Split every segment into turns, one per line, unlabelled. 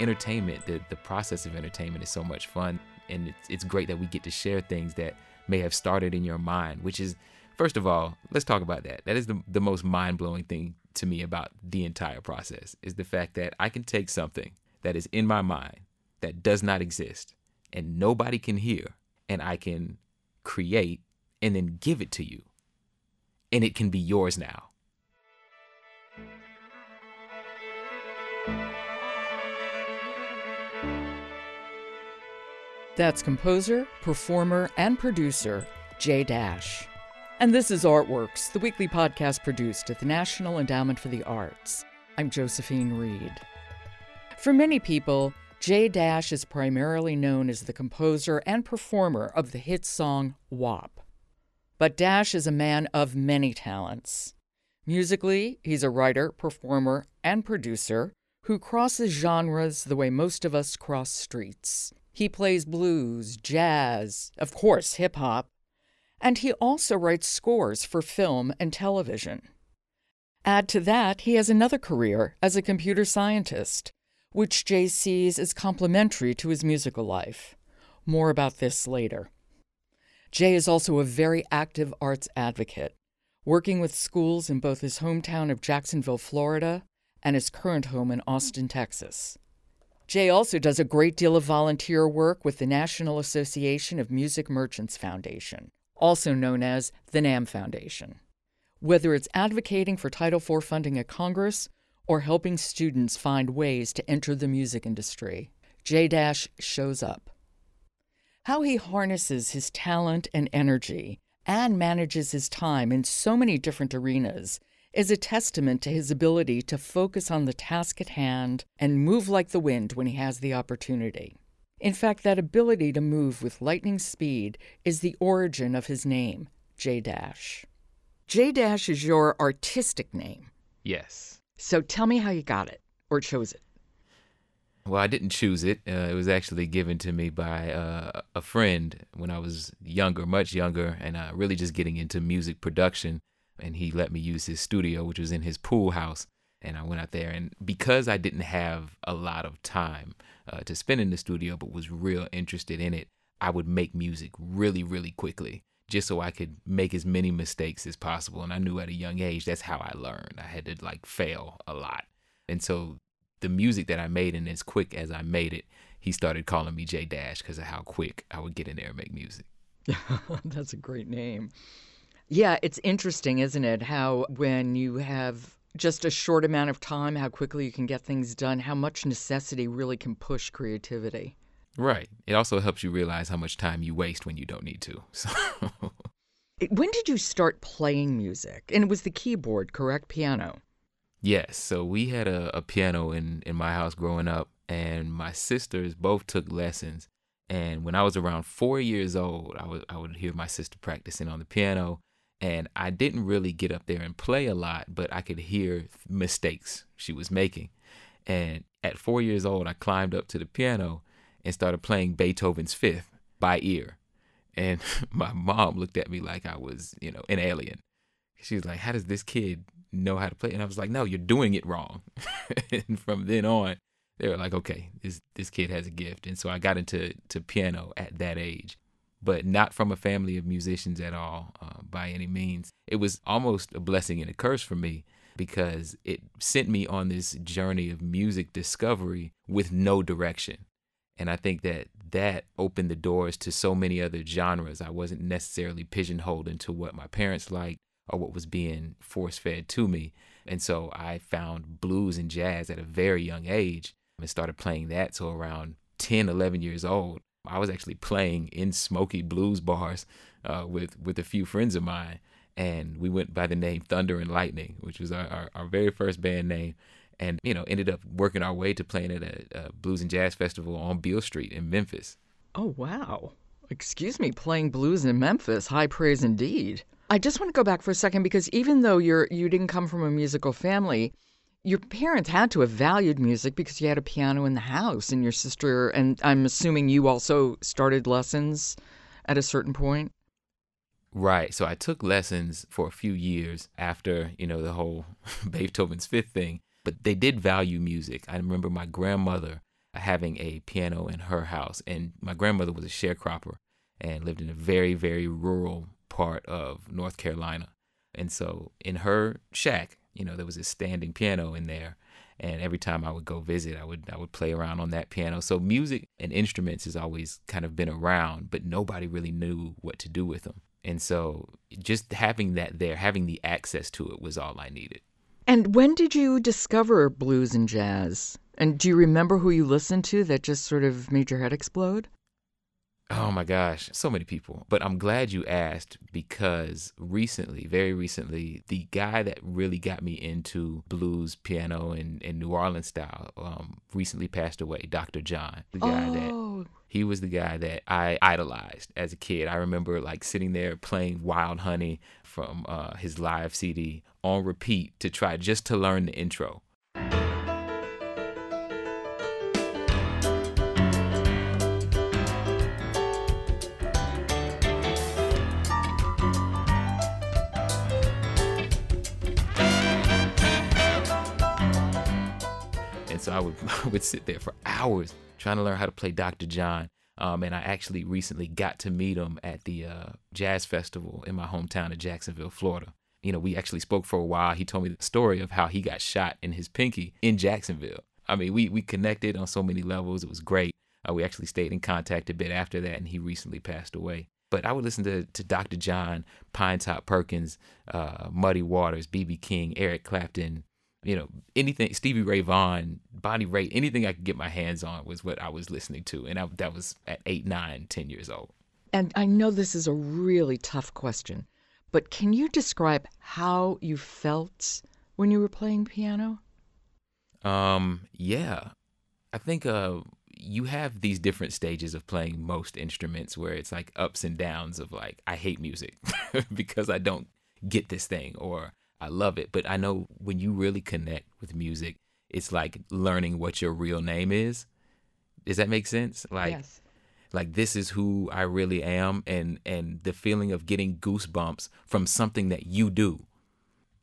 entertainment, the, the process of entertainment is so much fun. And it's, it's great that we get to share things that may have started in your mind, which is, first of all, let's talk about that. That is the, the most mind blowing thing to me about the entire process is the fact that I can take something that is in my mind that does not exist and nobody can hear, and I can create and then give it to you. And it can be yours now.
That's composer, performer, and producer J Dash. And this is Artworks, the weekly podcast produced at the National Endowment for the Arts. I'm Josephine Reed. For many people, J Dash is primarily known as the composer and performer of the hit song WOP. But Dash is a man of many talents. Musically, he's a writer, performer, and producer who crosses genres the way most of us cross streets. He plays blues, jazz, of course, hip hop, and he also writes scores for film and television. Add to that, he has another career as a computer scientist, which J sees as complementary to his musical life. More about this later. J is also a very active arts advocate, working with schools in both his hometown of Jacksonville, Florida, and his current home in Austin, Texas. J also does a great deal of volunteer work with the National Association of Music Merchants Foundation, also known as the NAMM Foundation. Whether it's advocating for Title IV funding at Congress or helping students find ways to enter the music industry, J Dash shows up. How he harnesses his talent and energy and manages his time in so many different arenas is a testament to his ability to focus on the task at hand and move like the wind when he has the opportunity. In fact, that ability to move with lightning speed is the origin of his name, J Dash. J Dash is your artistic name.
Yes.
So tell me how you got it or chose it.
Well, I didn't choose it. Uh, it was actually given to me by uh, a friend when I was younger, much younger, and uh, really just getting into music production and he let me use his studio, which was in his pool house. And I went out there, and because I didn't have a lot of time uh, to spend in the studio, but was real interested in it, I would make music really, really quickly, just so I could make as many mistakes as possible. And I knew at a young age that's how I learned. I had to like fail a lot, and so the music that I made, and as quick as I made it, he started calling me J Dash because of how quick I would get in there and make music.
that's a great name. Yeah, it's interesting, isn't it? How when you have just a short amount of time, how quickly you can get things done, how much necessity really can push creativity.
Right. It also helps you realize how much time you waste when you don't need to. So.
when did you start playing music? And it was the keyboard, correct? Piano.
Yes. So we had a, a piano in, in my house growing up, and my sisters both took lessons. And when I was around four years old, I would I would hear my sister practicing on the piano, and I didn't really get up there and play a lot, but I could hear mistakes she was making. And at four years old, I climbed up to the piano and started playing Beethoven's Fifth by ear. And my mom looked at me like I was, you know, an alien. She was like, How does this kid know how to play? And I was like, No, you're doing it wrong. and from then on, they were like, Okay, this this kid has a gift. And so I got into to piano at that age but not from a family of musicians at all uh, by any means. It was almost a blessing and a curse for me because it sent me on this journey of music discovery with no direction. And I think that that opened the doors to so many other genres. I wasn't necessarily pigeonholed into what my parents liked or what was being force fed to me. And so I found blues and jazz at a very young age and started playing that. So around 10, 11 years old, I was actually playing in smoky blues bars uh, with with a few friends of mine, and we went by the name Thunder and Lightning, which was our, our, our very first band name, and you know ended up working our way to playing at a, a blues and jazz festival on Beale Street in Memphis.
Oh wow! Excuse me, playing blues in Memphis, high praise indeed. I just want to go back for a second because even though you're you didn't come from a musical family, your parents had to have valued music because you had a piano in the house and your sister and I'm assuming you also started lessons at a certain point.
Right. So I took lessons for a few years after, you know, the whole Beethoven's Fifth thing, but they did value music. I remember my grandmother having a piano in her house. And my grandmother was a sharecropper and lived in a very, very rural part of North Carolina. And so in her shack, you know, there was a standing piano in there. And every time I would go visit, I would I would play around on that piano. So music and instruments has always kind of been around, but nobody really knew what to do with them. And so just having that there, having the access to it was all I needed.
And when did you discover blues and jazz? And do you remember who you listened to that just sort of made your head explode?
Oh my gosh, so many people. But I'm glad you asked because recently, very recently, the guy that really got me into blues, piano, and, and New Orleans style um, recently passed away, Dr. John. The guy
oh.
that he was the guy that I idolized as a kid. I remember like sitting there playing Wild Honey from uh, his live CD on repeat to try just to learn the intro. So I would I would sit there for hours trying to learn how to play Dr. John. Um, and I actually recently got to meet him at the uh, jazz festival in my hometown of Jacksonville, Florida. You know, we actually spoke for a while. He told me the story of how he got shot in his pinky in Jacksonville. I mean, we we connected on so many levels. It was great. Uh, we actually stayed in contact a bit after that, and he recently passed away. But I would listen to, to Dr. John, Pinetop Perkins, uh, Muddy Waters, B.B. King, Eric Clapton, you know, anything Stevie Ray Vaughan, Bonnie Raitt, anything I could get my hands on was what I was listening to, and I, that was at eight, nine, ten years old.
And I know this is a really tough question, but can you describe how you felt when you were playing piano?
Um, yeah, I think uh, you have these different stages of playing most instruments where it's like ups and downs of like I hate music because I don't get this thing or I love it. But I know when you really connect with music, it's like learning what your real name is. Does that make sense? Like
yes.
like this is who I really am and and the feeling of getting goosebumps from something that you do.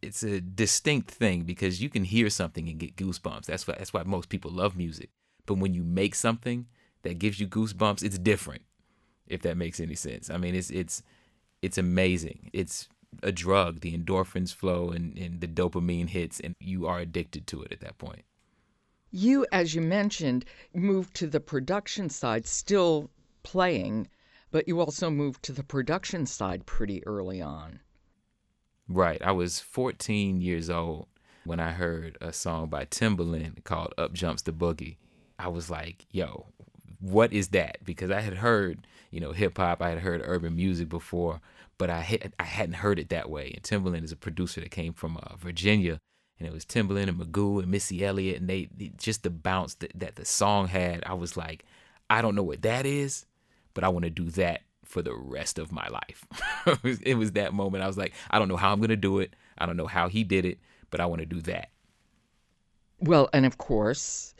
It's a distinct thing because you can hear something and get goosebumps. That's why that's why most people love music. But when you make something that gives you goosebumps, it's different. If that makes any sense. I mean, it's it's it's amazing. It's a drug. The endorphins flow and, and the dopamine hits, and you are addicted to it at that point.
You, as you mentioned, moved to the production side, still playing, but you also moved to the production side pretty early on.
Right. I was 14 years old when I heard a song by Timbaland called Up Jumps the Boogie. I was like, yo, what is that? Because I had heard, you know, hip hop, I had heard urban music before, but I had, I hadn't heard it that way. And Timbaland is a producer that came from uh, Virginia, and it was Timbaland and Magoo and Missy Elliott, and they, they just the bounce that, that the song had. I was like, I don't know what that is, but I want to do that for the rest of my life. it, was, it was that moment. I was like, I don't know how I'm gonna do it. I don't know how he did it, but I want to do that.
Well, and of course,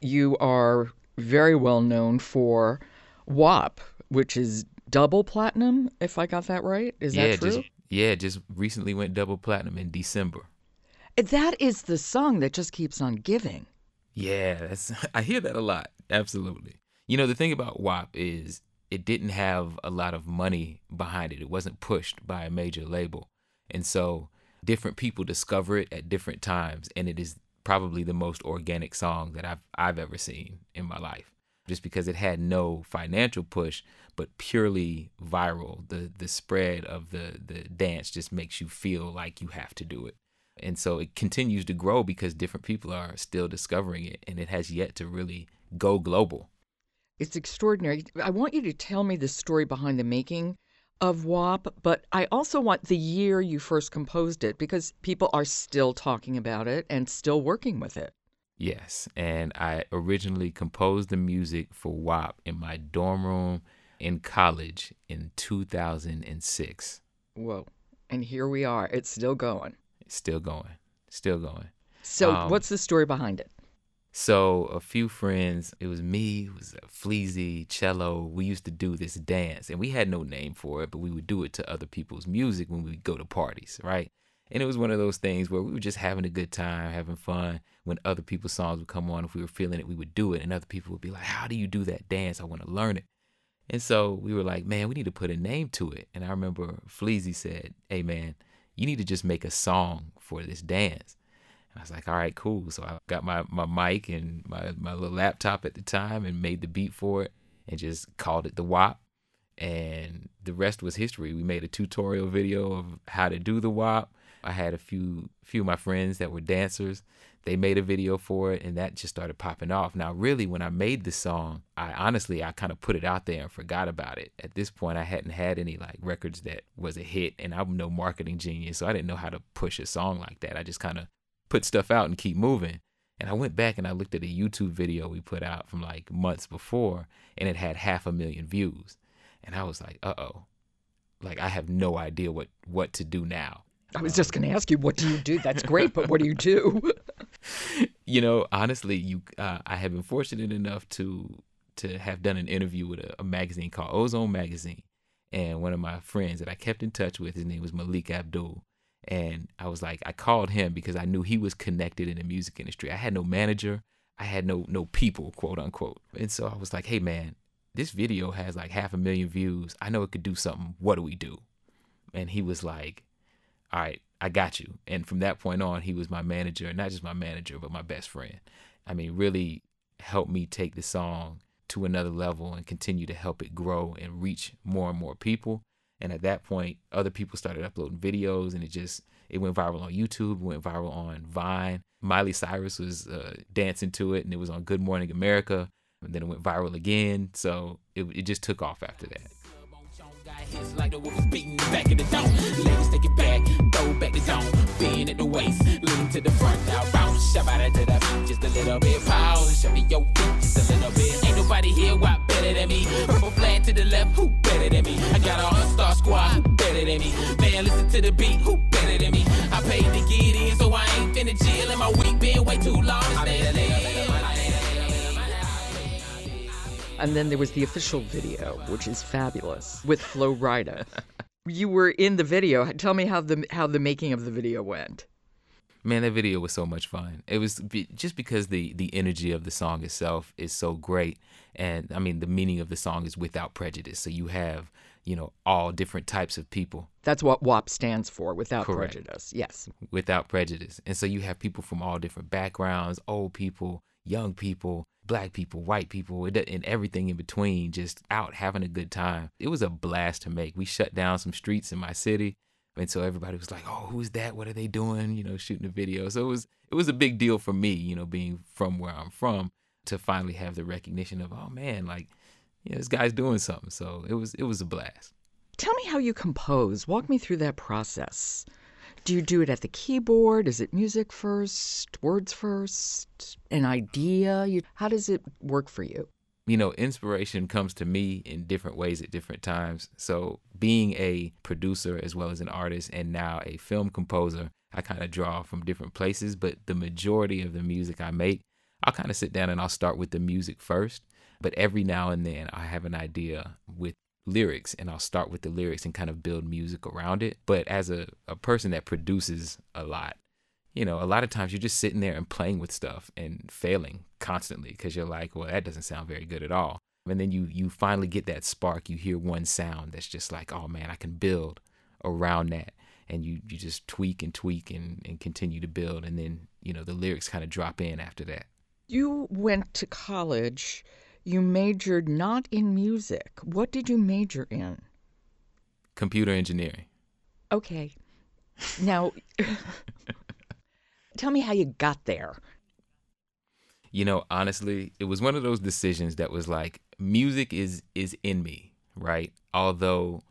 you are very well known for WOP, which is double platinum, if I got that right. Is
yeah,
that true?
Just, yeah, just recently went double platinum in December.
That is the song that just keeps on giving.
Yeah, that's I hear that a lot. Absolutely. You know, the thing about WOP is it didn't have a lot of money behind it. It wasn't pushed by a major label. And so different people discover it at different times and it is probably the most organic song that I've I've ever seen in my life just because it had no financial push, but purely viral. The the spread of the the dance just makes you feel like you have to do it. And so it continues to grow because different people are still discovering it and it has yet to really go global.
It's extraordinary. I want you to tell me the story behind the making of WOP, but I also want the year you first composed it because people are still talking about it and still working with it.
Yes, and I originally composed the music for WOP in my dorm room in college in 2006.
Whoa. And here we are. It's still going.
It's still going. Still going.
So, um, what's the story behind it?
So, a few friends, it was me, it was uh, Fleazy, Cello. We used to do this dance, and we had no name for it, but we would do it to other people's music when we go to parties, right? And it was one of those things where we were just having a good time, having fun. When other people's songs would come on, if we were feeling it, we would do it. And other people would be like, How do you do that dance? I want to learn it. And so we were like, Man, we need to put a name to it. And I remember Fleazy said, Hey, man, you need to just make a song for this dance. I was like, All right, cool. So I got my, my mic and my, my little laptop at the time and made the beat for it and just called it the WOP and the rest was history. We made a tutorial video of how to do the WOP. I had a few few of my friends that were dancers. They made a video for it and that just started popping off. Now really when I made the song, I honestly I kind of put it out there and forgot about it. At this point I hadn't had any like records that was a hit and I'm no marketing genius, so I didn't know how to push a song like that. I just kind of put stuff out and keep moving. And I went back and I looked at a YouTube video we put out from like months before and it had half a million views and I was like, uh oh, like I have no idea what what to do now.
I was just going to ask you, what do you do? That's great, but what do you do?
you know, honestly, you uh, I have been fortunate enough to to have done an interview with a, a, magazine called Ozone Magazine, and one of my friends that I kept in touch with, his name was Malik Abdul, and I was like, I called him because I knew he was connected in the music industry. I had no manager, I had no no people, quote unquote, and so I was like, hey man, this video has like half a million views. I know it could do something. What do we do? And he was like, all right, I got you. And from that point on, he was my manager, not just my manager, but my best friend. I mean, really helped me take the song to another level and continue to help it grow and reach more and more people. And at that point, other people started uploading videos and it just, it went viral on YouTube, went viral on Vine. Miley Cyrus was uh, dancing to it and it was on Good Morning America and then it went viral again. So it, it just took off after that. Just a little bit. Pause, shove your feet just a little bit. Ain't nobody here what better than me. Purple flag to the left, who better than me? I got all star squad, who better than me? Man, listen to the beat, who better than me? I paid to get in, so I ain't finna chill, and my week been way too long. I
And then there was the official video, which is fabulous, with Flo Rida. you were in the video. Tell me how the how the making of the video went.
Man, that video was so much fun. It was be, just because the the energy of the song itself is so great, and I mean the meaning of the song is without prejudice. So you have you know all different types of people.
That's what WOP stands for, without Correct. prejudice. Yes,
without prejudice. And so you have people from all different backgrounds, old people, young people, black people, white people, and everything in between, just out having a good time. It was a blast to make. We shut down some streets in my city. And so everybody was like, "Oh, who's that? What are they doing?" You know, shooting a video. So it was it was a big deal for me, you know, being from where I'm from, to finally have the recognition of, "Oh man, like, yeah, this guy's doing something." So it was it was a blast.
Tell me how you compose. Walk me through that process. Do you do it at the keyboard? Is it music first, words first, an idea? You, how does it work for you?
You know, inspiration comes to me in different ways at different times. So, being a producer as well as an artist and now a film composer, I kind of draw from different places, but the majority of the music I make, I'll kind of sit down and I'll start with the music first. But every now and then I have an idea with lyrics and I'll start with the lyrics and kind of build music around it. But as a, a person that produces a lot, you know, a lot of times you're just sitting there and playing with stuff and failing constantly because you're like, well, that doesn't sound very good at all. And then you you finally get that spark. You hear one sound that's just like, oh man, I can build around that. And you, you just tweak and tweak and, and continue to build. And then, you know, the lyrics kind of drop in after that.
You went to college you majored not in music. What did you major in?
Computer engineering.
Okay. Now, tell me how you got there.
You know, honestly, it was one of those decisions that was like music is is in me, right? Although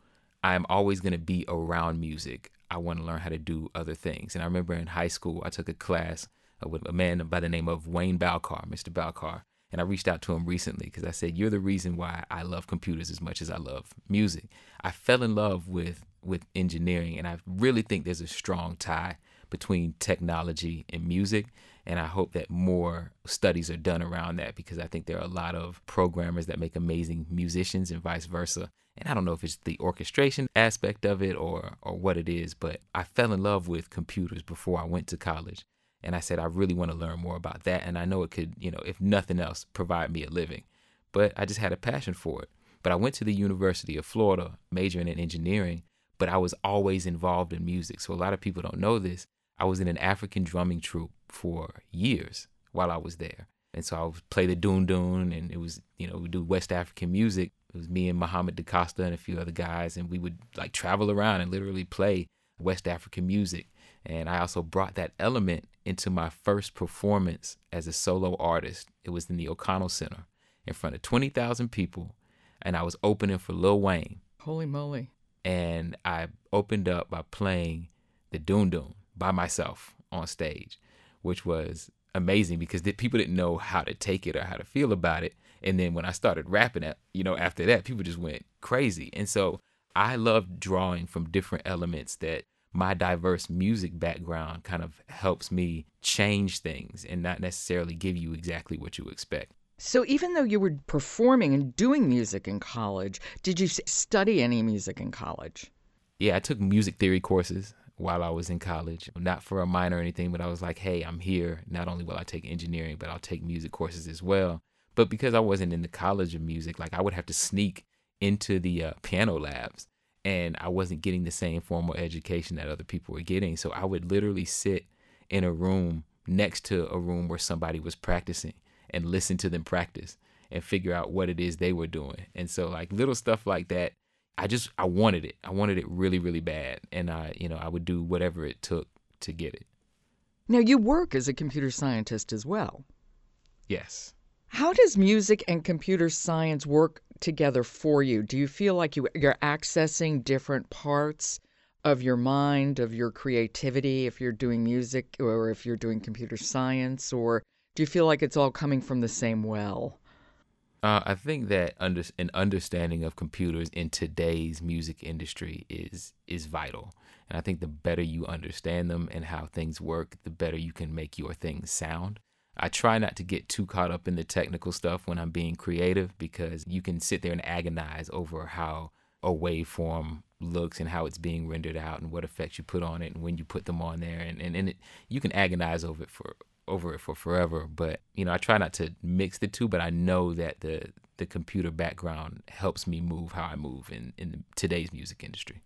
I'm always going to be around music, I want to learn how to do other things. And I remember in high school, I took a class uh, with a man by the name of Wayne Balcar, Mr. Balcar, and I reached out to him recently because I said, You're the reason why I love computers as much as I love music. I fell in love with with engineering and I really think there's a strong tie between technology and music. And I hope that more studies are done around that because I think there are a lot of programmers that make amazing musicians and vice versa. And I don't know if it's the orchestration aspect of it or or what it is, but I fell in love with computers before I went to college. And I said I really want to learn more about that and I know it could, you know, if nothing else, provide me a living. But I just had a passion for it. But I went to the University of Florida majoring in engineering, but I was always involved in music. So a lot of people don't know this. I was in an African drumming troupe for years while I was there. And so I would play the doon doon, and it was, you know, we do West African music. It was me and Muhammad DaCosta and a few other guys, and we would like travel around and literally play West African music. And I also brought that element into my first performance as a solo artist. It was in the O'Connell Center in front of 20,000 people, and I was opening for Lil Wayne.
Holy moly.
And I opened up by playing the doon doon by myself on stage, which was amazing because the, people didn't know how to take it or how to feel about it. And then when I started rapping it, you know, after that, people just went crazy. And so I love drawing from different elements that my diverse music background kind of helps me change things and not necessarily give you exactly what you expect.
So, even though you were performing and doing music in college, did you study any music in college?
Yeah, I took music theory courses while I was in college. Not for a minor or anything, but I was like, hey, I'm here. Not only will I take engineering, but I'll take music courses as well. But because I wasn't in the college of music, like I would have to sneak into the uh, piano labs and I wasn't getting the same formal education that other people were getting. So I would literally sit in a room next to a room where somebody was practicing and listen to them practice and figure out what it is they were doing. And so like little stuff like that I just I wanted it. I wanted it really really bad, and I you know I would do whatever it took to get it.
Now you work as a computer scientist as well.
Yes.
How does music and computer science work together for you? Do you feel like you, you're accessing different parts of your mind, of your creativity, if you're doing music or if you're doing computer science, or do you feel like it's all coming from the same well?
Uh, I think that under, an understanding of computers in today's music industry is is vital, and I think the better you understand them and how things work, the better you can make your things sound. I try not to get too caught up in the technical stuff when I'm being creative because you can sit there and agonize over how a waveform looks and how it's being rendered out and what effects you put on it and when you put them on there and and, and it, you can agonize over it for over it for forever. But you know, I try not to mix the two. But I know that the the computer background helps me move how I move in in today's music industry.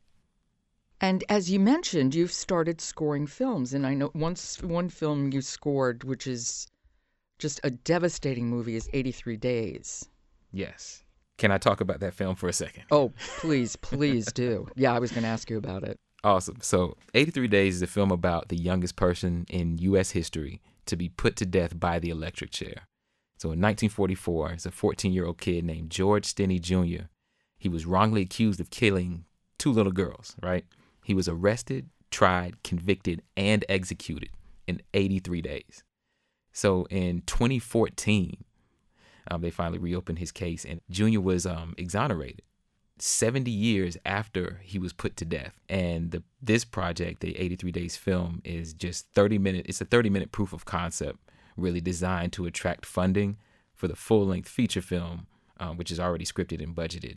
And as you mentioned, you've started scoring films, and I know once one film you scored, which is just a devastating movie, is 83 Days.
Yes. Can I talk about that film for a second?
Oh, please, please do. Yeah, I was going to ask you about it.
Awesome. So, 83 Days is a film about the youngest person in U.S. history to be put to death by the electric chair. So in 1944, it's a 14 year old kid named George Stinney Jr. He was wrongly accused of killing two little girls, right? He was arrested, tried, convicted, and executed in 83 days. So in 2014, um, they finally reopened his case, and Junior was um, exonerated. 70 years after he was put to death. And the, this project, the 83 Days film, is just 30 minutes. It's a 30 minute proof of concept, really designed to attract funding for the full length feature film, um, which is already scripted and budgeted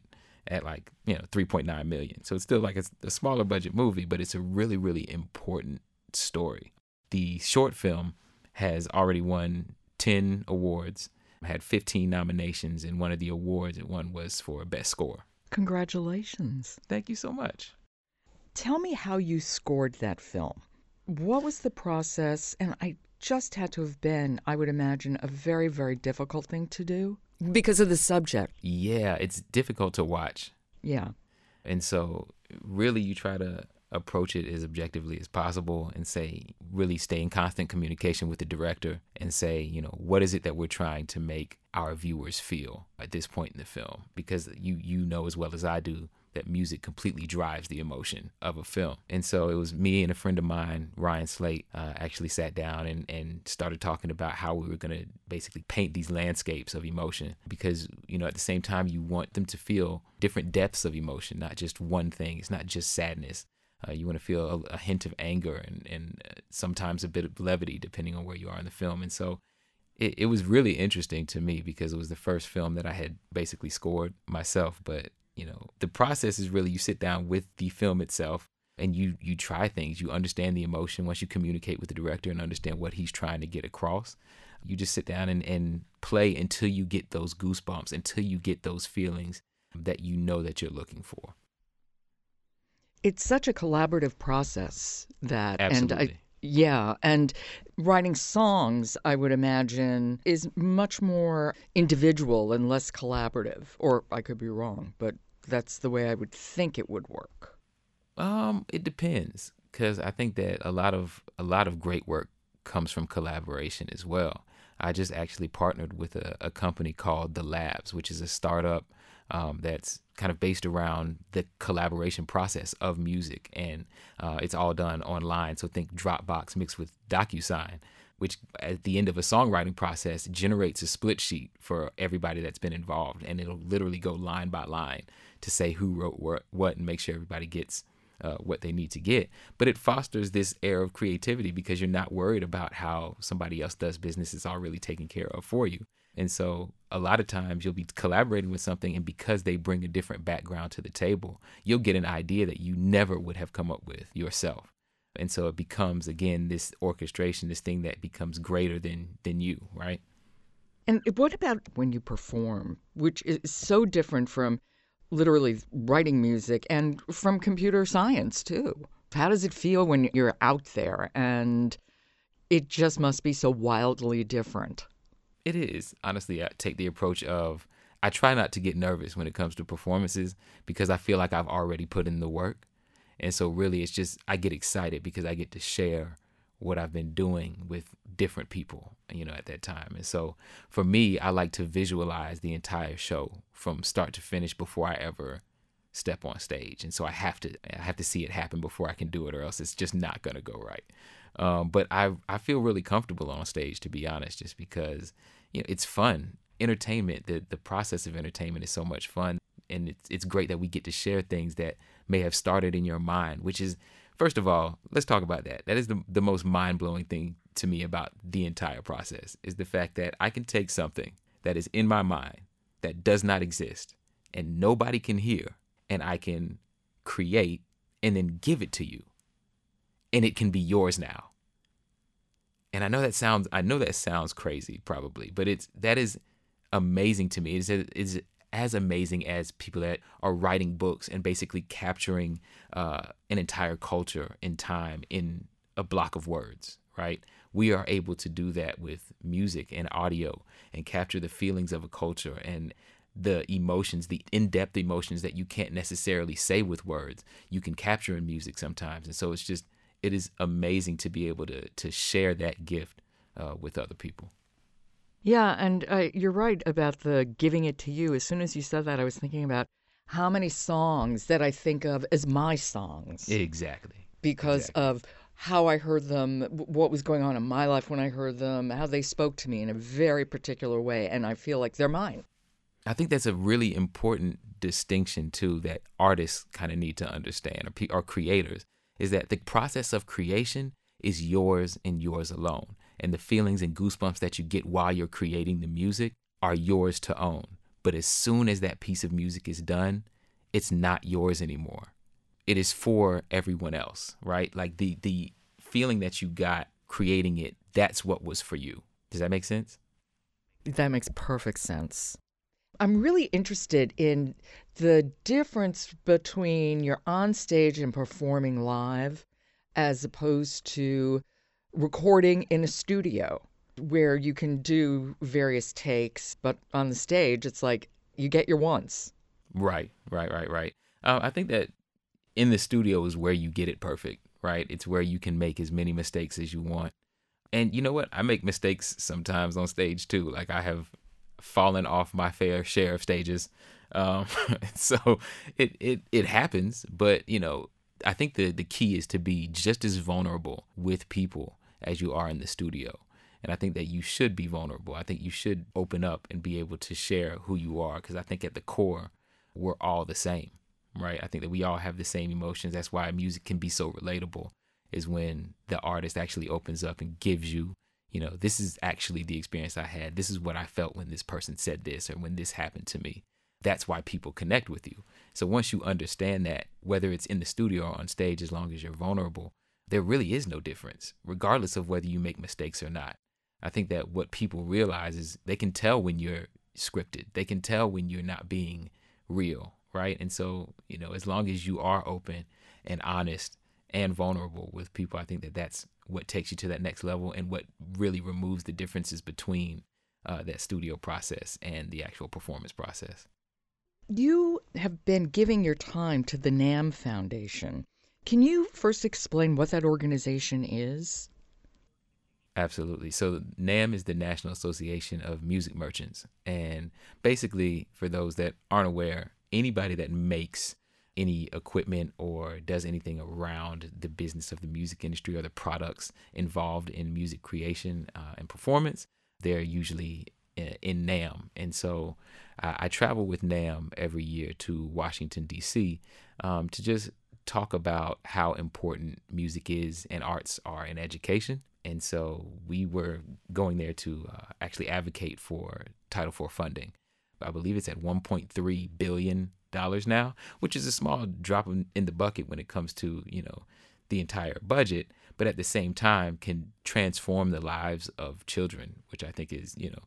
at like you know 3.9 million. So it's still like a, a smaller budget movie, but it's a really really important story. The short film has already won 10 awards, had 15 nominations, and one of the awards it won was for best score.
Congratulations.
Thank you so much.
Tell me how you scored that film. What was the process? And I just had to have been, I would imagine, a very, very difficult thing to do because of the subject.
Yeah, it's difficult to watch.
Yeah.
And so, really, you try to approach it as objectively as possible and say, really stay in constant communication with the director and say, you know, what is it that we're trying to make our viewers feel at this point in the film? Because you you know as well as I do that music completely drives the emotion of a film. And so it was me and a friend of mine, Ryan Slate, uh, actually sat down and, and started talking about how we were going to basically paint these landscapes of emotion because, you know, at the same time, you want them to feel different depths of emotion, not just one thing. It's not just sadness. Uh, you want to feel a, a, hint of anger and, and uh, sometimes a bit of levity, depending on where you are in the film. And so it, it was really interesting to me because it was the first film that I had basically scored myself. But You know, the process is really you sit down with the film itself and you you try things. You understand the emotion once you communicate with the director and understand what he's trying to get across. You just sit down and, and play until you get those goosebumps, until you get those feelings that you know that you're looking for.
It's such a collaborative process that
Absolutely.
and I yeah, and writing songs, I would imagine, is much more individual and less collaborative. Or I could be wrong, but that's the way I would think it would work.
Um, it depends because I think that a lot of a lot of great work comes from collaboration as well. I just actually partnered with a, a company called The Labs, which is a startup um, that's kind of based around the collaboration process of music, and uh, it's all done online. So think Dropbox mixed with DocuSign, which at the end of a songwriting process generates a split sheet for everybody that's been involved, and it'll literally go line by line to say who wrote what and make sure everybody gets uh, what they need to get. But it fosters this air of creativity because you're not worried about how somebody else does business. It's all really taken care of for you. And so a lot of times you'll be collaborating with something, and because they bring a different background to the table, you'll get an idea that you never would have come up with yourself. And so it becomes again this orchestration, this thing that becomes greater than than you, right?
And what about when you perform, which is so different from literally writing music and from computer science too? How does it feel when you're out there and it just must be so wildly different?
It is. Honestly, I take the approach of I try not to get nervous when it comes to performances because I feel like I've already put in the work. And so really it's just I get excited because I get to share what I've been doing with different people, you know, at that time. And so for me, I like to visualize the entire show from start to finish before I ever step on stage. And so I have to I have to see it happen before I can do it or else it's just not going to go right. Um, but I I feel really comfortable on stage to be honest just because you know, it's fun. Entertainment, the the process of entertainment is so much fun, and it's it's great that we get to share things that may have started in your mind, which is first of all, let's talk about that. That is the the most mind blowing thing to me about the entire process is the fact that I can take something that is in my mind that does not exist and nobody can hear, and I can create and then give it to you, and it can be yours now and I know that sounds I know that sounds crazy probably, but it's that is amazing to me. It's it's as amazing as people that are writing books and basically capturing uh, an entire culture in time in a block of words, right? We are able to do that with music and audio and capture the feelings of a culture and the emotions, the in depth emotions that you can't necessarily say with words, you can capture in music sometimes. And so it's just it is amazing to be able to to share that gift uh, with other people.
Yeah, and uh, you're right about the giving it to you. As soon as you said that, I was thinking about how many songs that I think of as my songs.
Exactly.
Because
exactly.
of how I heard them, what was going on in my life when I heard them, how they spoke to me in a very particular way, and I feel like they're mine.
I think that's a really important distinction too that artists kind of need to understand, or, or creators, is that the process of creation is yours and yours alone. And the feelings and goosebumps that you get while you're creating the music are yours to own. But as soon as that piece of music is done, it's not yours anymore. It is for everyone else, right? Like the the feeling that you got creating it, that's what was for you. Does that make sense?
That makes perfect sense. I'm really interested in the difference between your on stage and performing live as opposed to recording in a studio where you can do various takes, but on the stage, it's like you get your once.
Right, right, right, right. Uh, I think that in the studio is where you get it perfect, right? It's where you can make as many mistakes as you want. And you know what? I make mistakes sometimes on stage too. Like I have fallen off my fair share of stages. Um, so it, it it happens, but you know, I think the the key is to be just as vulnerable with people as you are in the studio. And I think that you should be vulnerable. I think you should open up and be able to share who you are because I think at the core we're all the same, right? I think that we all have the same emotions. That's why music can be so relatable is when the artist actually opens up and gives you you know, this is actually the experience I had. This is what I felt when this person said this or when this happened to me. that's why people connect with you. So once you understand that, whether it's in the studio or on stage, as long as you're vulnerable, there really is no difference, regardless of whether you make mistakes or not. I think that what people realize is they can tell when you're scripted, they can tell when you're not being real, right? And so, you know, as long as you are open and honest and vulnerable with people, I think that that's what takes you to that next level and what really removes the differences between uh, that studio process and the actual performance process.
You have been giving your time to the NAMM Foundation. Can you first explain what that organization is?
Absolutely. So NAMM is the National Association of Music Merchants. And basically, for those that aren't aware, anybody that makes any equipment or does anything around the business of the music industry or the products involved in music creation uh, and performance, they're usually in NAMM. And so uh, I travel with NAMM every year to Washington, D.C. Um, to just talk about how important music is and arts are in education. And so we were going there to uh, actually advocate for Title IV funding. I believe it's at 1.3 billion dollars now, which is a small drop in the bucket when it comes to you know the entire budget, but at the same time can transform the lives of children, which I think is you know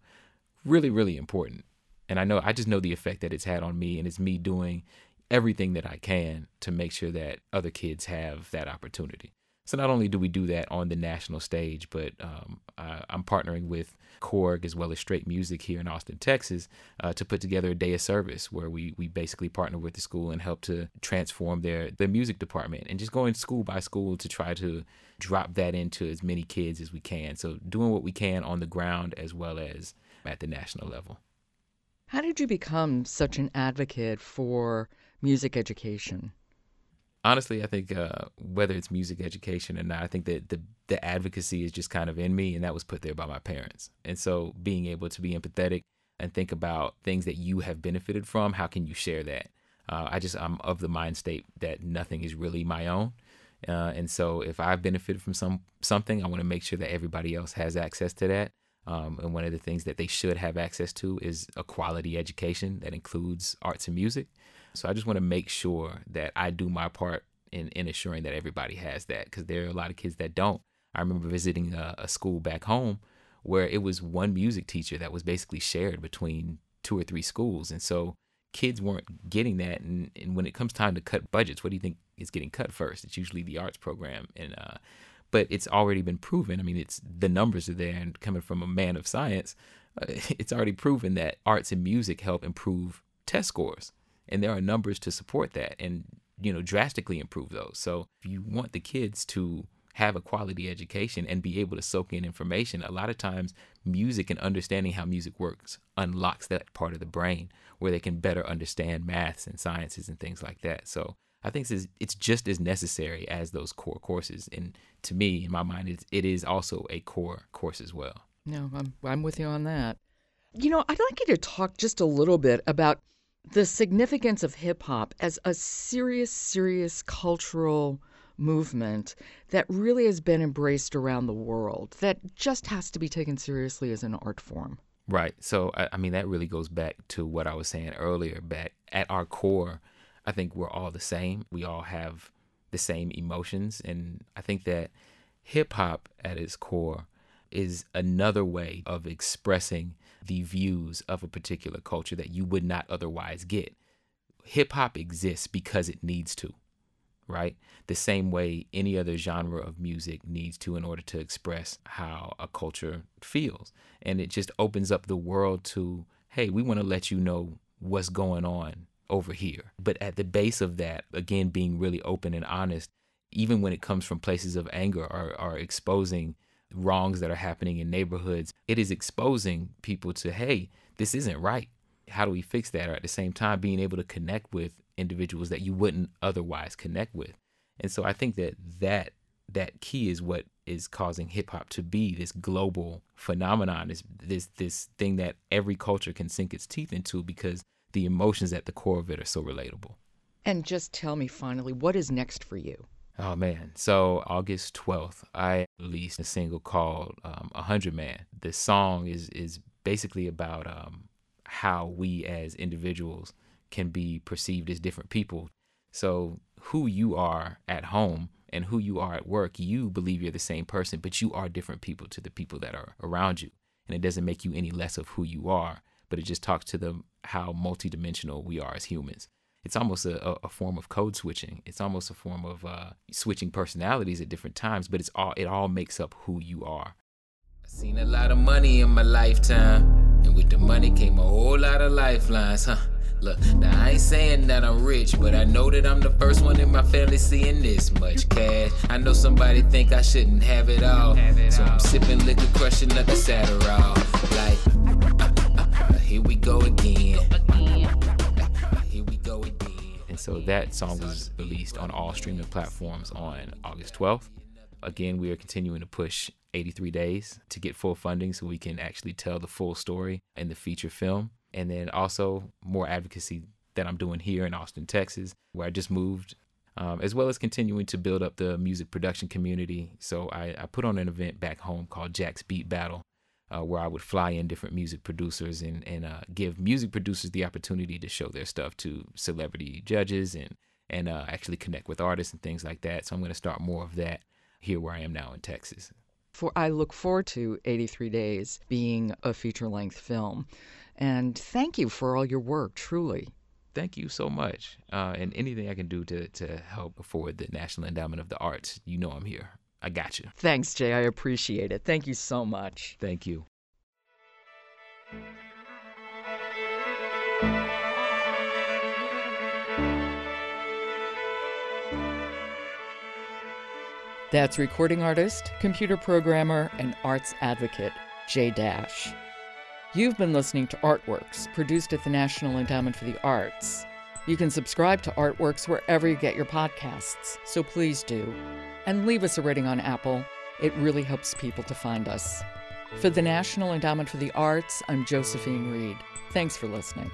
really really important. And I know I just know the effect that it's had on me, and it's me doing everything that I can to make sure that other kids have that opportunity. So not only do we do that on the national stage, but um, I, am partnering with Korg as well as Strait Music here in Austin, Texas, uh, to put together a day of service where we we basically partner with the school and help to transform their their music department and just going school by school to try to drop that into as many kids as we can. So doing what we can on the ground as well as at the national level.
How did you become such an advocate for music education?
Honestly, I think uh, whether it's music education or not, I think that the the advocacy is just kind of in me, and that was put there by my parents. And so, being able to be empathetic and think about things that you have benefited from, how can you share that? Uh, I just I'm of the mind state that nothing is really my own, uh, and so if I've benefited from some something, I want to make sure that everybody else has access to that. Um, and one of the things that they should have access to is a quality education that includes arts and music. So I just want to make sure that I do my part in, in ensuring that everybody has that because there are a lot of kids that don't. I remember visiting a, a school back home where it was one music teacher that was basically shared between two or three schools. And so kids weren't getting that. And, and when it comes time to cut budgets, what do you think is getting cut first? It's usually the arts program. And, uh, but it's already been proven. I mean, it's the numbers are there and coming from a man of science, it's already proven that arts and music help improve test scores and there are numbers to support that and you know drastically improve those. So if you want the kids to have a quality education and be able to soak in information a lot of times music and understanding how music works unlocks that part of the brain where they can better understand maths and sciences and things like that. So i think it's, it's just as necessary as those core courses. And to me in my mind it's, it is also a core course as well.
No i'm, I'm with you on that. You know i'd like you to talk just a little bit about the significance of hip hop as a serious, serious cultural movement that really has been embraced around the world, that just has to be taken seriously as an art form.
Right. So, I, I mean, that really goes back to what I was saying earlier. Back at our core, I think we're all the same. We all have the same emotions. And I think that hip hop at its core is another way of expressing the views of a particular culture that you would not otherwise get. Hip hop exists because it needs to, right? The same way any other genre of music needs to in order to express how a culture feels. And it just opens up the world to, hey, we want to let you know what's going on over here. But at the base of that, again, being really open and honest, even when it comes from places of anger or, or exposing wrongs that are happening in neighborhoods, it is exposing people to, hey, this isn't right. How do we fix that? Or at the same time, being able to connect with individuals that you wouldn't otherwise connect with. And so I think that that that key is what is causing hip hop to be this global phenomenon, this this this thing that every culture can sink its teeth into because the emotions at the core of it are so relatable.
And just tell me finally, what is next for you?
Oh man. So August 12th, I released a single called um, 100 Man. This song is is basically about um, how we as individuals can be perceived as different people. So, who you are at home and who you are at work, you believe you're the same person, but you are different people to the people that are around you. And it doesn't make you any less of who you are, but it just talks to them how multidimensional we are as humans. It's almost a, a form of code switching. It's almost a form of uh, switching personalities at different times, but it's all it all makes up who you are.
I've seen a lot of money in my lifetime, and with the money came a whole lot of lifelines, huh? Look, now I ain't saying that I'm rich, but I know that I'm the first one in my family seeing this much cash. I know somebody think I shouldn't have it all, so I'm sipping liquor, crushing up the Adderall. Like, uh, uh, uh, here we go again.
So that song was released on all streaming platforms on August 12th. Again, we are continuing to push 83 days to get full funding so we can actually tell the full story in the feature film and then also more advocacy that I'm doing here in Austin, Texas, where I just moved, um, as well as continuing to build up the music production community. So I, I put on an event back home called Jax Beat Battle, uh, where I would fly in different music producers and and uh, give music producers the opportunity to show their stuff to celebrity judges and and uh, actually connect with artists and things like that. So I'm going to start more of that here where I am now in Texas.
For I look forward to 83 Days being a feature length film. And thank you for all your work, truly.
Thank you so much. Uh, and anything I can do to, to help afford the National Endowment of the Arts, you know I'm here. I got you.
Thanks, J. I appreciate it. Thank you so much.
Thank you.
That's recording artist, computer programmer, and arts advocate, J Dash. You've been listening to Artworks, produced at the National Endowment for the Arts. You can subscribe to Artworks wherever you get your podcasts, so please do. And leave us a rating on Apple. It really helps people to find us. For the National Endowment for the Arts, I'm Josephine Reed. Thanks for listening.